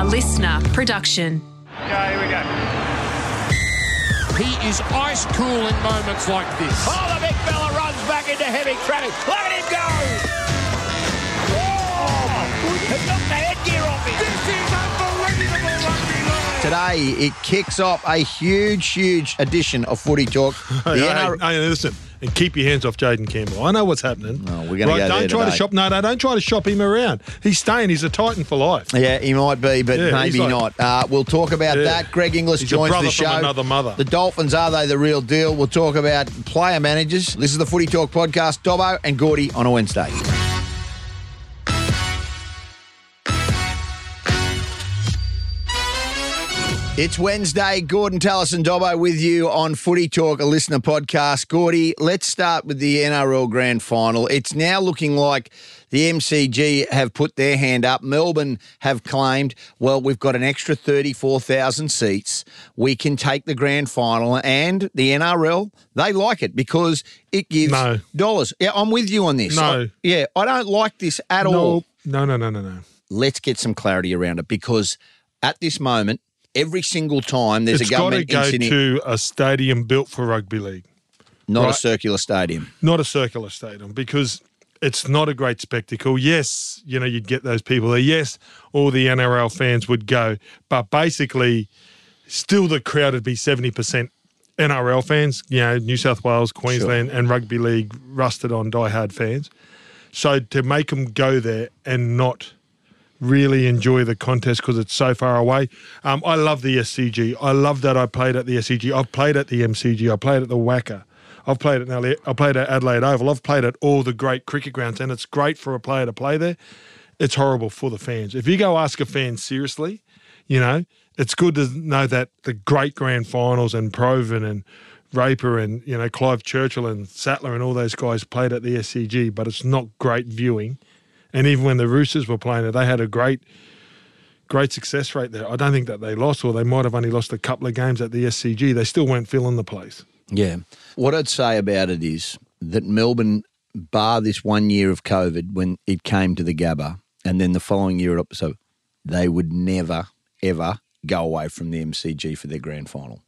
A LiSTNR production. Okay, here we go. He is ice cool in moments like this. Oh, the big fella runs back into heavy traffic. Look at him go! Oh, he knocked the headgear off him. This is unbelievable rugby league. Today, it kicks off a huge, huge edition of Footy Talk. The Hey, NR hey, hey, listen, and keep your hands off Jayden Campbell. I know what's happening. Oh, we're gonna right, go Don't try today. to shop. No, no, don't try to shop him around. He's staying. He's a Titan for life. Yeah, he might be, but Yeah, maybe like- not. Uh, we'll talk about Yeah. that. Greg Inglis He's joins the show. another mother. The Dolphins, are they the real deal? We'll talk about player managers. This is the Footy Talk podcast. Dobbo and Gordy on a Wednesday. It's Wednesday. Gorden Tallis and Dobbo with you on Footy Talk, a LiSTNR podcast. Gordy, let's start with the NRL Grand Final. It's now looking like the MCG have put their hand up. Melbourne have claimed, well, we've got an extra 34,000 seats. We can take the Grand Final. And the NRL, they like it because it gives No. dollars. Yeah, I'm with you on this. No. I- yeah, I don't like this at all No, no, no, no, no, no. let's get some clarity around it because at this moment, every single time there's It's a government go Sydney, to a stadium built for rugby league, not a circular stadium. not a circular stadium, because it's not a great spectacle. Yes, you know you'd get those people there. Yes, all the NRL fans would go, but basically, still the crowd would be seventy percent NRL fans. You know, New South Wales, Queensland, and rugby league rusted on diehard fans. So to make them go there and not really enjoy the contest because it's so far away. Um, I love the SCG. I love that I played at the SCG. I've played at the MCG. I played at the WACA. I've played at Nelly. I played at Adelaide Oval. I've played at all the great cricket grounds, and it's great for a player to play there. It's horrible for the fans. If you go ask a fan seriously, you know, it's good to know that the great grand finals and Provan and Raper and you know Clive Churchill and Sattler and all those guys played at the SCG, but it's not great viewing. And even when the Roosters were playing it, they had a great, great success rate there. I don't think that they lost, or they might have only lost a couple of games at the SCG. They still weren't filling the place. Yeah. What I'd say about it is that Melbourne, bar this one year of COVID when it came to the Gabba, and then the following year, it- so they would never, ever go away from the MCG for their grand final.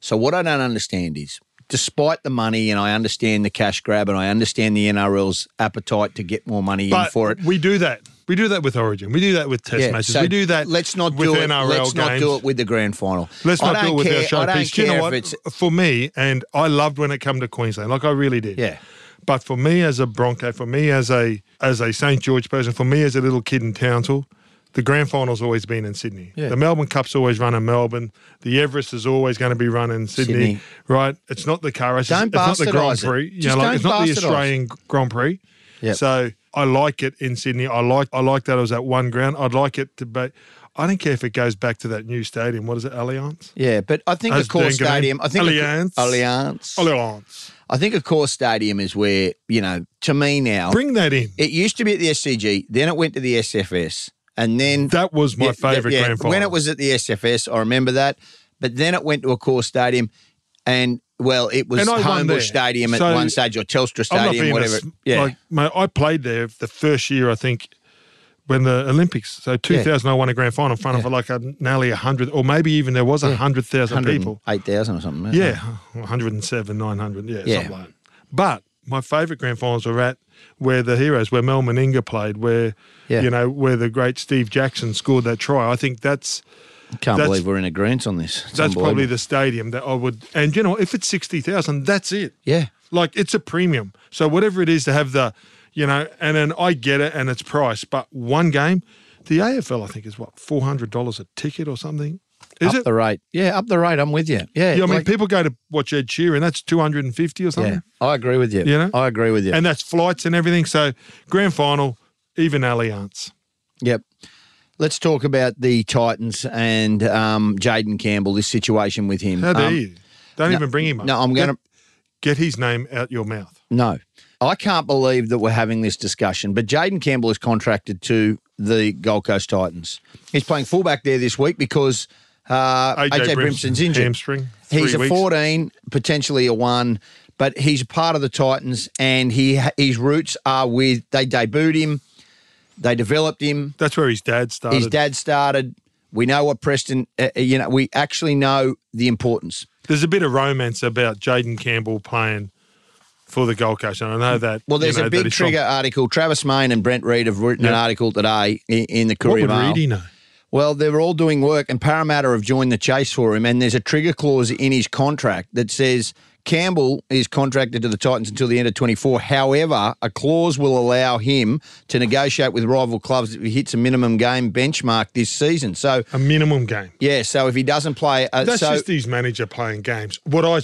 So what I don't understand is, despite the money, and I understand the cash grab, and I understand the NRL's appetite to get more money in for it. we do that. We do that with Origin. We do that with Test matches. so we do that. Let's not with do it. NRL Let's not do it with the grand final. Let's I not do it with care, our showpiece. Do you know what? For me, and I loved when it came to Queensland, like I really did. Yeah. But for me as a Bronco, for me as a as a St George person, for me as a little kid in Townsville, the grand final's always been in Sydney. Yeah. The Melbourne Cup's always run in Melbourne. The Everest is always going to be run in Sydney, Sydney. right? It's not the car race. Don't it's not the Grand bastardise it. Prix. You Just know, like, it's not the. Australian Grand Prix. Yep. So I like it in Sydney. I like I like that it was at one ground. I'd like it to be. I don't care if it goes back to that new stadium. What is it, Allianz? Yeah, but I think As a core stadium. I think a- Allianz. Allianz. Allianz. I think a core stadium is where you know. To me now, Bring that in. it used to be at the SCG, then it went to the SFS, and then That was my Yeah, favourite yeah, grand final. When it was at the SFS, I remember that. But then it went to a core stadium, and well, it was And I won there. Homebush Stadium at So, one stage or Telstra Stadium, being a whatever. yeah, Like, mate, I played there the first year, I think, when the Olympics. So 2000, I won a grand final in front of like a, nearly 100, or maybe even there was a 100,000 people. eight thousand or something. Yeah, 107, 900, yeah, Yeah. something like that. But my favourite grand finals were at where the heroes, where Mal Meninga played, where, Yeah. you know, where the great Steve Jackson scored that try. I think that's can't that's- believe we're in agreement on this. It's that's probably the stadium that I would, and you know, if it's 60,000, that's it. yeah. Like it's a premium. So whatever it is to have the, you know, and then I get it and it's price, but one game, the AFL I think is what four hundred dollars a ticket or something. Is up it? the rate. Yeah, up the rate. I'm with you. Yeah, yeah, I mean like- people go to watch Ed Sheeran, that's two hundred and fifty or something, yeah, I agree with you. You know? I agree with you. and that's flights and everything. So grand final, even Allianz. Yep. Let's talk about the Titans and um, Jayden Campbell. This situation with him. How dare Um, you? Don't no- even bring him up. No, I'm going to. get his name out your mouth. No. I can't believe that we're having this discussion, but Jayden Campbell is contracted to the Gold Coast Titans. He's playing fullback there this week because uh, AJ, Brimson's injured. hamstring. He's a weeks. 14, potentially a one, but he's part of the Titans, and he his roots are with. They debuted him, they developed him. That's where his dad started. His dad started. We know what Preston, uh, uh, you know, we actually know the importance. There's a bit of romance about Jayden Campbell playing for the Gold Coast, and I know that. Well, there's you know, a big trigger article. Travis Meyn and Brent Read have written an article today in, in the What Courier would Mail. Reedy know? Well, they're all doing work, and Parramatta have joined the chase for him. And there's a trigger clause in his contract that says Campbell is contracted to the Titans until the end of 24. However, a clause will allow him to negotiate with rival clubs if he hits a minimum game benchmark this season. So, A minimum game. yeah, so if he doesn't play, uh, That's so just his manager playing games. What I,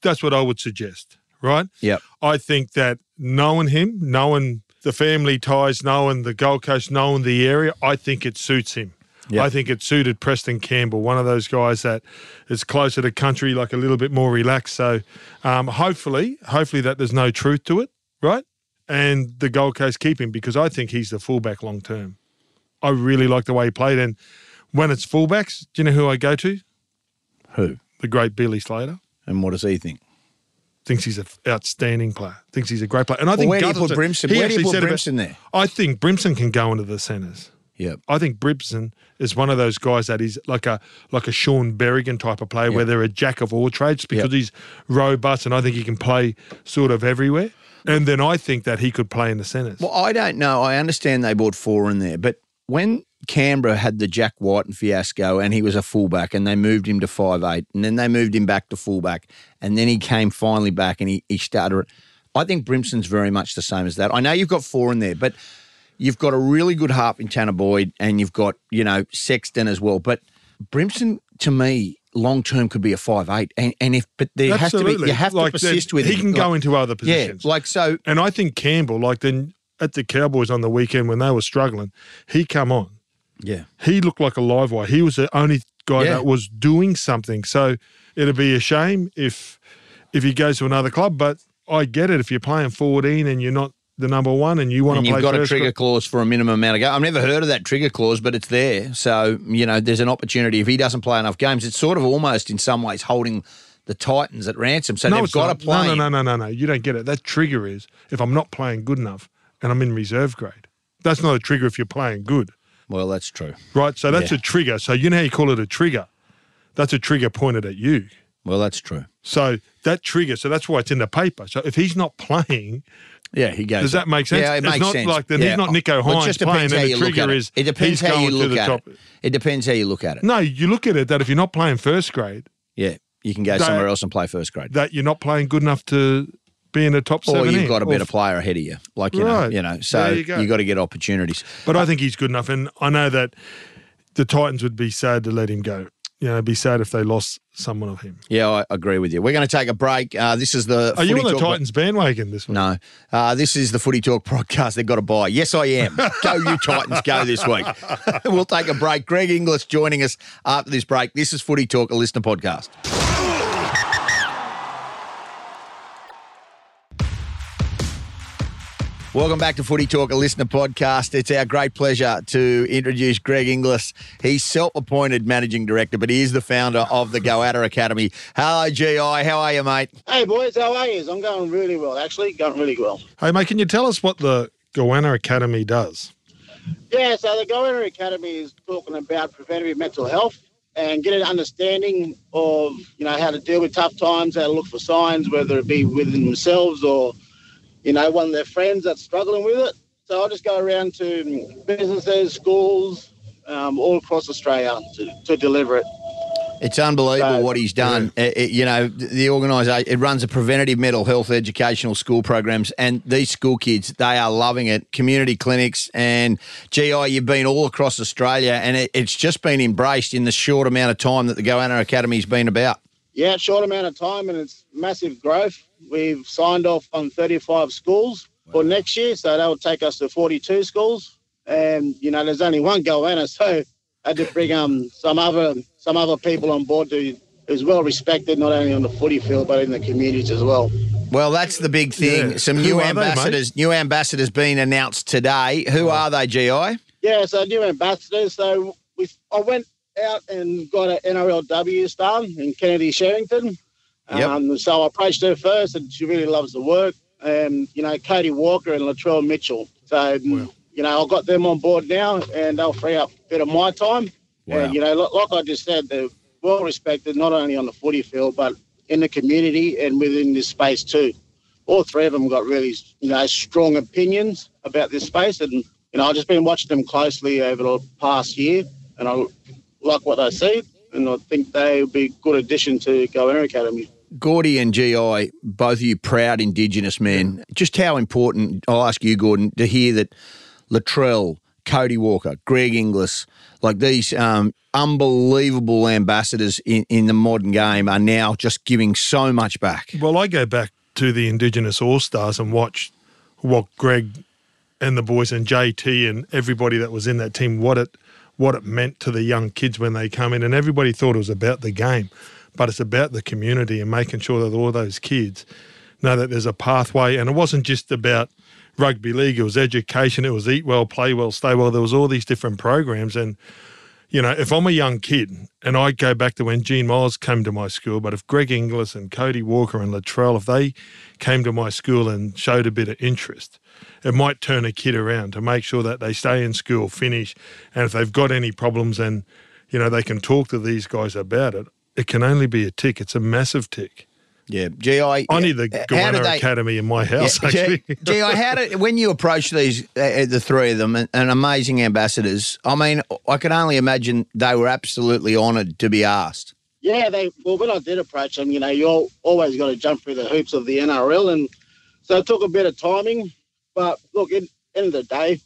that's what I would suggest, right? Yep. I think that knowing him, knowing the family ties, knowing the Gold Coast, knowing the area, I think it suits him. Yep. I think it suited Preston Campbell, one of those guys that is closer to country, like a little bit more relaxed. So, um, hopefully, hopefully that there's no truth to it, right? And the Gold Coast keep him because I think he's the fullback long term. I really like the way he played, and when it's fullbacks, do you know who I go to? who The great Billy Slater and what does he think? thinks he's an outstanding player. Thinks he's a great player. And I Well, think where do you put Brimson? Where do you put said about- Brimson there? I think Brimson can go into the centres. Yep. I think Brimson is one of those guys that is like a like a Shaun Berrigan type of player, where they're a jack of all trades because Yep. he's robust and I think he can play sort of everywhere. And then I think that he could play in the centres. Well, I don't know. I understand they bought four in there, but when Canberra had the Jack Wighton fiasco and he was a fullback and they moved him to five eight and then they moved him back to fullback and then he came finally back and he, he started. I think Brimson's very much the same as that. I know you've got four in there, but you've got a really good half in Tanner Boyd and you've got, you know, Sexton as well. But Brimson, to me, long term could be a five eight. And, and if but there has to be you have Like to persist with it. he can go into other positions. Yeah, like so And I think Campbell, like then at the Cowboys on the weekend when they were struggling, he come on. yeah. he looked like a live wire. He was the only guy Yeah. that was doing something. So it'd be a shame if if he goes to another club. But I get it if you're playing 14 and you're not the number one and you want and to play you've got a trigger clause for a minimum amount of games. I've never heard of that trigger clause, but it's there. So you know, there's an opportunity if he doesn't play enough games. It's sort of almost in some ways holding the Titans at ransom. So no, they've got not. to play. No, no, no, no, no, no. You don't get it. That trigger is if I'm not playing good enough and I'm in reserve grade. That's not a trigger if you're playing good, Well, that's true. right? So that's Yeah. a trigger. So you know how you call it a trigger? That's a trigger pointed at you. Well, that's true. So that trigger. So that's why it's in the paper. So if he's not playing, Yeah, he goes. Does that make sense? Yeah, it It's makes not sense. like then yeah. he's not Nico Well, it Hines just playing depends and how the you look trigger at is it. It depends he's how you look at top. it. It depends how you look at it. No, you look at it that if you're not playing first grade, Yeah, you can go They- somewhere else and play first grade. that you're not playing good enough to be in the top Or 17. you've got a better f- player ahead of you, like you Right. know, you know. So There you, you go. got to get opportunities. But I think he's good enough, and I know that the Titans would be sad to let him go. You know, it'd be sad if they lost someone of him. Yeah, I agree with you. We're going to take a break. Uh, this is the. Are you on the Titans bandwagon this week? No, uh, this is the Footy Talk podcast. They've got to buy. Yes, I am. Go you Titans, go this week. we'll take a break. Greg Inglis joining us after this break. This is Footy Talk, a LiSTNR podcast. Welcome back to Footy Talk, a LiSTNR podcast. It's our great pleasure to introduce Greg Inglis. He's self-appointed managing director, but he is the founder of the Go Goanna Academy. Hello, GI. How are you, mate? Hey boys, how are you? I'm going really well, actually, going really well. Hey, mate, can you tell us what the Goanna Academy does? Yeah, so the Goanna Academy is talking about preventative mental health and get an understanding of you know how to deal with tough times, how to look for signs, whether it be within themselves or you know one of their friends that's struggling with it. So I just go around to businesses, schools, um, all across Australia to, to deliver it. It's unbelievable So- what he's done. It- it- you know, the organisation it runs a preventative mental health educational school programs, and these school kids they are loving it. Community clinics and GI, you've been all across Australia, and it, it's just been embraced in the short amount of time that the Goanna Academy's been about. Yeah, short amount of time and it's massive growth. We've signed off on 35 schools for next year, so that will take us to 42 schools. And you know, there's only one Goanna, so I had to bring um some other some other people on board to who's well respected not only on the footy field but in the communities as well. Well, that's the big thing. Yeah. Some Who new are they, ambassadors. new ambassadors being announced today. Who Oh. are they, GI? Yeah, so new ambassadors. So we I went out and got an NRLW star in Kennedy Cherrington. Yep. Um, so I approached her first, and she really loves the work. And you know, Cody Walker and Latrell Mitchell. So you know, I've got them on board now, and they'll free up a bit of my time. And, you know, like, like I just said, they're well respected, not only on the footy field, but in the community and within this space too. All three of them got really, you know, strong opinions about this space. And, you know, I've just been watching them closely over the past year and I like what they see. And I think they would be a good addition to Goanna Academy. Gordy and GI, both of you proud Indigenous men. Just how important, I'll ask you, Gorden, to hear that Latrell, Cody Walker, Greg Inglis, like these um, unbelievable ambassadors in, in the modern game are now just giving so much back. Well, I go back to the Indigenous All Stars and watch what Greg and the boys and JT and everybody that was in that team, what it what it meant to the young kids when they come in, and everybody thought it was about the game but it's about the community and making sure that all those kids know that there's a pathway. And it wasn't just about rugby league, it was education, it was eat well, play well, stay well. There was all these different programs. And, you know, if I'm a young kid and I go back to when Gene Miles came to my school, but if Greg Inglis and Cody Walker and Latrell, if they came to my school and showed a bit of interest, it might turn a kid around to make sure that they stay in school, finish, and if they've got any problems and, you know, they can talk to these guys about it it can only be a tick. It's a massive tick. Yeah, GI. I need the Goanna Academy in my house. Yeah, actually, GI. How did when you approach these, uh, the three of them, and, and, amazing ambassadors? I mean, I can only imagine they were absolutely honoured to be asked. Yeah, they. Well, when I did approach them, you know, you always got to jump through the hoops of the NRL, and so it took a bit of timing. But look, at the end of the day,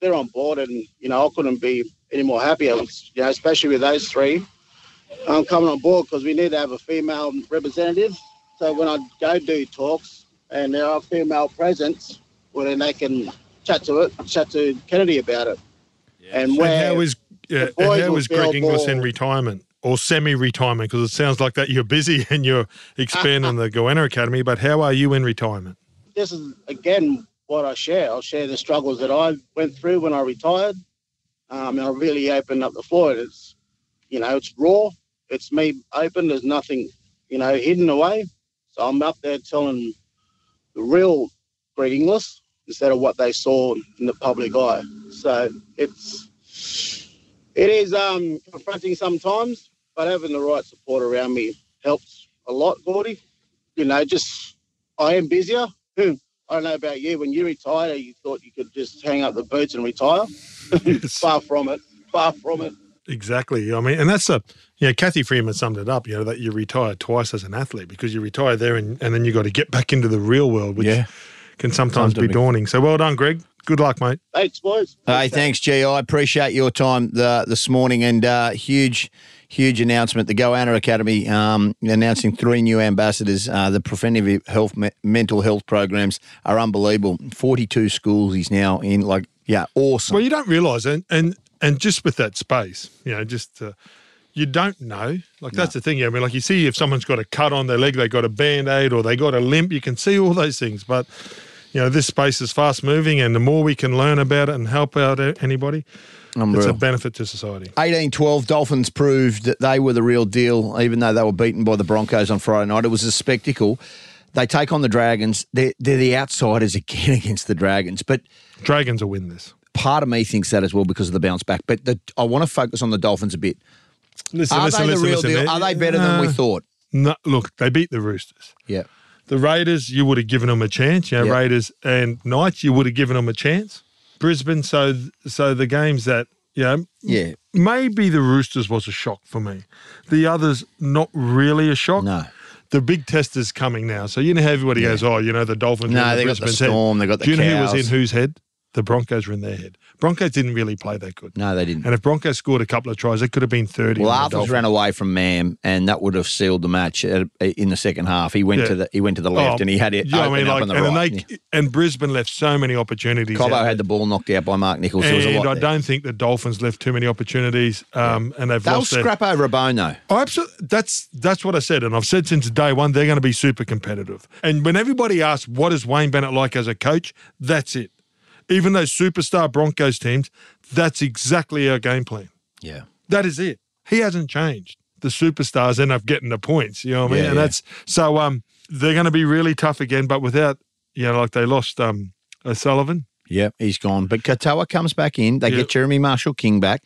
they're on board, and you know, I couldn't be any more happier. You know, especially with those three um, coming on board because we need to have a female representative. So when I go do talks and there are female presence, well then they can chat to it, chat to Kennedy about it. Yeah. And where and how is yeah, and how is Greg Inglis in retirement or semi-retirement? Because it sounds like that you're busy and you're expanding the Goanna Academy. But how are you in retirement? This is again what I share. I'll share the struggles that I went through when I retired. Um, and I really opened up the floor. It's you know it's raw it's me open. There's nothing, you know, hidden away. So I'm up there telling the real Greg Inglis instead of what they saw in the public eye. So it's it is um, confronting sometimes, but having the right support around me helps a lot, Gordy. You know, just I am busier. I don't know about you. When you retired, you thought you could just hang up the boots and retire. Far from it. Far from it. Exactly. I mean, and that's a, you know, Cathy Freeman summed it up, you know, that you retire twice as an athlete because you retire there and, and then you got to get back into the real world, which yeah. can sometimes be daunting. So well done, Greg. Good luck, mate. Thanks, boys. Hey, thanks, G. I appreciate your time the, this morning and uh, huge, huge announcement. The Goanna Academy um, announcing three new ambassadors. Uh, the preventive health, me- mental health programs are unbelievable. 42 schools he's now in. Like, yeah, awesome. Well, you don't realise, and, and and just with that space, you know, just uh, you don't know. Like that's no. the thing. Yeah, I mean, like you see if someone's got a cut on their leg, they got a band aid, or they got a limp. You can see all those things, but you know, this space is fast moving, and the more we can learn about it and help out anybody. Unreal. It's a benefit to society. 18 12, Dolphins proved that they were the real deal, even though they were beaten by the Broncos on Friday night. It was a spectacle. They take on the Dragons. They're, they're the outsiders again against the Dragons, but Dragons will win this part of me thinks that as well because of the bounce back. But the, I want to focus on the Dolphins a bit. Listen, Are listen, they listen, the real deal? Are they better than we thought? No, look, they beat the Roosters. Yeah. The Raiders, you would have given them a chance. You know, yep. Raiders and Knights, you would have given them a chance. Brisbane, so so the games that you know, yeah, maybe the Roosters was a shock for me. The others, not really a shock. No. The big test is coming now. So you know how everybody yeah. goes, oh, you know, the Dolphins. No, they got the Storm. Head. They got the Do you cows. know who was in whose head? The Broncos were in their head. Broncos didn't really play that good. No, they didn't. And if Broncos scored a couple of tries, it could have been 30. Well, Arthurs ran away from Mam, and that would have sealed the match in the second half. He went yeah. to the he went to the left, oh, and he had it yeah, I mean, like, and, right. They, and Brisbane left so many opportunities. Cobbo had the ball knocked out by Mark Nicholls. And I there. don't think the Dolphins left too many opportunities, um, yeah. and they've They'll lost. scrap their, over a bone, though. Oh, absolutely. That's that's what I said, and I've said since day one they're going to be super competitive. And when everybody asks what is Wayne Bennett like as a coach, that's it even those superstar Broncos teams, that's exactly our game plan. Yeah. That is it. He hasn't changed. The superstars end up getting the points, you know what I mean? Yeah, and yeah. that's so um they're going to be really tough again, but without, you know, like they lost um O'Sullivan. Yep, he's gone. But Katoa comes back in. They yep. get Jeremy Marshall King back.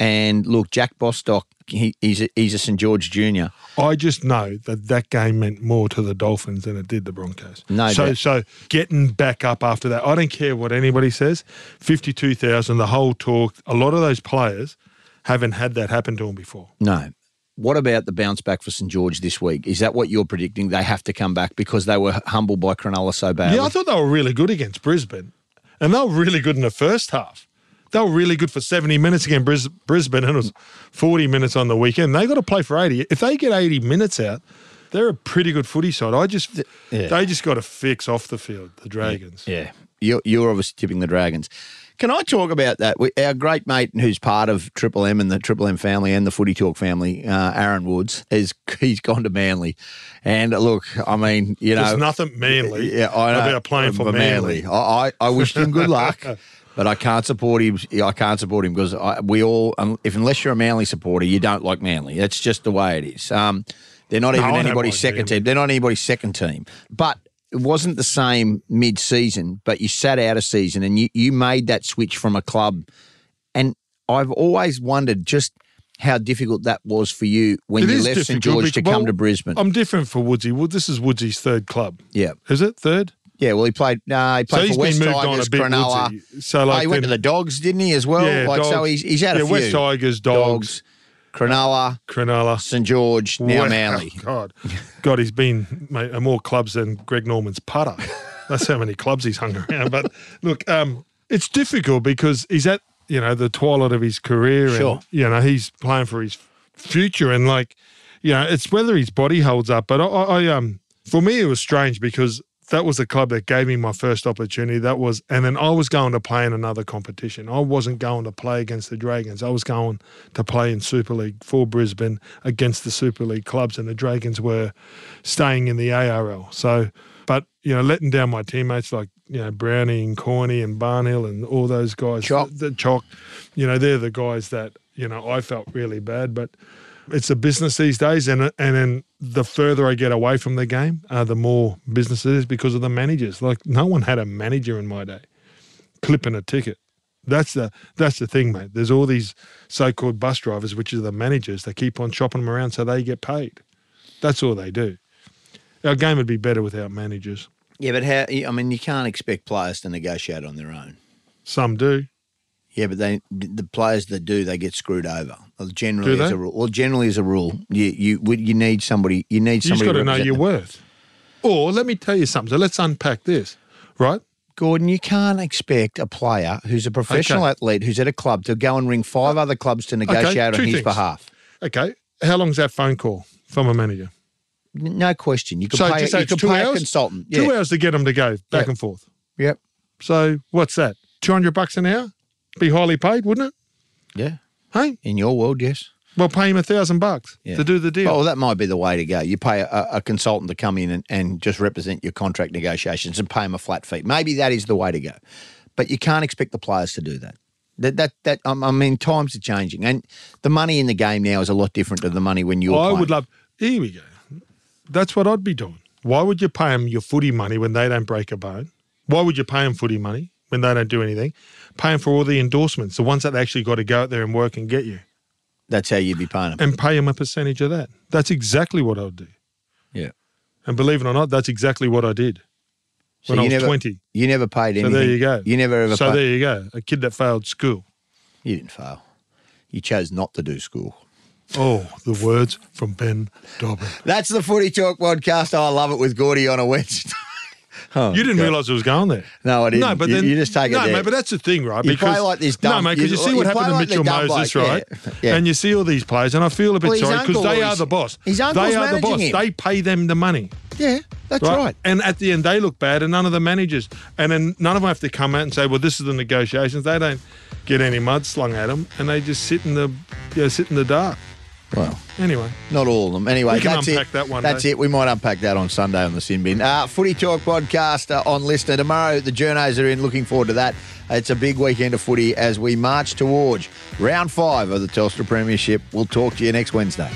And look, Jack Bostock, he, he's a, he's a St George junior. I just know that that game meant more to the Dolphins than it did the Broncos. No so doubt. so getting back up after that, I don't care what anybody says. Fifty-two thousand, the whole talk. A lot of those players haven't had that happen to them before. No. What about the bounce back for St George this week? Is that what you're predicting? They have to come back because they were humbled by Cronulla so badly. Yeah, I thought they were really good against Brisbane, and they were really good in the first half. They were really good for 70 minutes against Bris- Brisbane, and it was 40 minutes on the weekend. They got to play for 80. If they get 80 minutes out, they're a pretty good footy side. I just, yeah. they just got to fix off the field, the Dragons. Yeah. You're, you're obviously tipping the Dragons. Can I talk about that? We, our great mate who's part of Triple M and the Triple M family and the Footy Talk family, uh, Aaron Woods, is he's gone to Manly. And look, I mean, you know. There's nothing manly Yeah, I know. about playing for But Manly. I, I, I wish him good luck, but I can't support him. I can't support him because I, we all, um, if unless you're a Manly supporter, you don't like Manly. That's just the way it is. Um, they're not No, even anybody's second team. They're not anybody's second team. But it wasn't the same mid-season. But you sat out a season and you, you made that switch from a club. And I've always wondered just how difficult that was for you when It you left St George to because- come well, to Brisbane. I'm different for Woodsy. Well, this is Woodsy's third club. yeah. Is it third? Yeah, well, he played. No, he So played he's for West been moved Tigers, on a bit, Cronulla. So oh, like he went to the Dogs, didn't he, as well? Yeah, like so, he's he's had a Yeah, few. West Tigers, Dogs. Cronulla, Cronulla. St George, now Wow, Manly. God, God, he's been mate, more clubs than Greg Norman's putter. That's how many clubs he's hung around. But look, um, it's difficult because he's at you know the twilight of his career, Sure. and you know he's playing for his future, and like you know it's whether his body holds up. But I, I I, um, for me, it was strange because that was the club that gave me my first opportunity. That was, and then I was going to play in another competition. I wasn't going to play against the Dragons. I was going to play in Super League for Brisbane against the Super League clubs, and the Dragons were staying in the ARL. So, but you know, letting down my teammates like you know Brownie and Corny and Barnhill and all those guys, Chalk. the, the Chalk, you know, they're the guys that you know I felt really bad, but it's a business these days, and and then the further I get away from the game, uh, the more business it is because of the managers. Like no one had a manager in my day, clipping a ticket. That's the that's the thing, mate. There's all these so-called bus drivers, which are the managers. They keep on shopping them around so they get paid. That's all they do. Our game would be better without managers. Yeah, but how? I mean, you can't expect players to negotiate on their own. Some do. Yeah, but they the players that do they get screwed over. Generally, Do as they? a rule. Well, generally as a rule, you you would- you need somebody. You need somebody. You just somebody. got to know your them. worth. Or let me tell you something. So let's unpack this, right? Gorden, you can't expect a player who's a professional Okay. athlete who's at a club to go and ring five uh, other clubs to negotiate two on his things. behalf. Okay. How long's that phone call from a manager? No question. You could So pay, just you two pay a hours? consultant. Two hours to get them to go back Yeah. and forth. Yep. So what's that? Two hundred bucks an hour? Be highly paid, wouldn't it? Yeah. Hey, In your world, yes. well, pay him a thousand bucks to do the deal. Oh, that might be the way to go. You pay a, a consultant to come in and, and just represent your contract negotiations and pay him a flat fee. Maybe that is the way to go. But you can't expect the players to do that. That that that um, I mean, times are changing, and the money in the game now is a lot different to the money when you were. I playing. would love. Here we go. That's what I'd be doing. Why would you pay them your footy money when they don't break a bone? Why would you pay them footy money when they don't do anything? Pay them for all the endorsements, the ones that they actually got to go out there and work and get you, That's how you'd be paying them. and pay them a percentage of that. That's exactly what I would do. Yeah. And believe it or not, that's exactly what I did So when I was never, 20. You never paid anything. So there you go. You never ever. So paid, there you go. A kid that failed school. You didn't fail. You chose not to do school. Oh, the words from Ben Dobbin. That's the Footy Talk podcast. Oh, I love it with Gordy on a Wednesday. Oh, You didn't God. realise it was going there. No, I didn't. No, but You- then you just take it No, there. mate, but that's the thing, right? Because you because play like this dumb- No, mate, because you, you- see what happened like to Mitchell Moses, right? yeah. Yeah. And you see all these players, and I feel a bit Well, sorry because they are the boss. his uncle's they are the boss. him. They pay them the money. Yeah, that's Right? right. And at the end, they look bad, and none of the managers, and then none of them have to come out and say, "Well, this is the negotiations." They don't get any mud slung at them, and they just sit in the, you know, sit in the dark. Well, Anyway, not all of them. Anyway, We can that's unpack it. that one That's day. it. We might unpack that on Sunday on the Sin Bin. Uh, Footy Talk podcast uh, on LiSTNR tomorrow. The journos are in. Looking forward to that. It's a big weekend of footy as we march towards round five of the Telstra Premiership. We'll talk to you next Wednesday.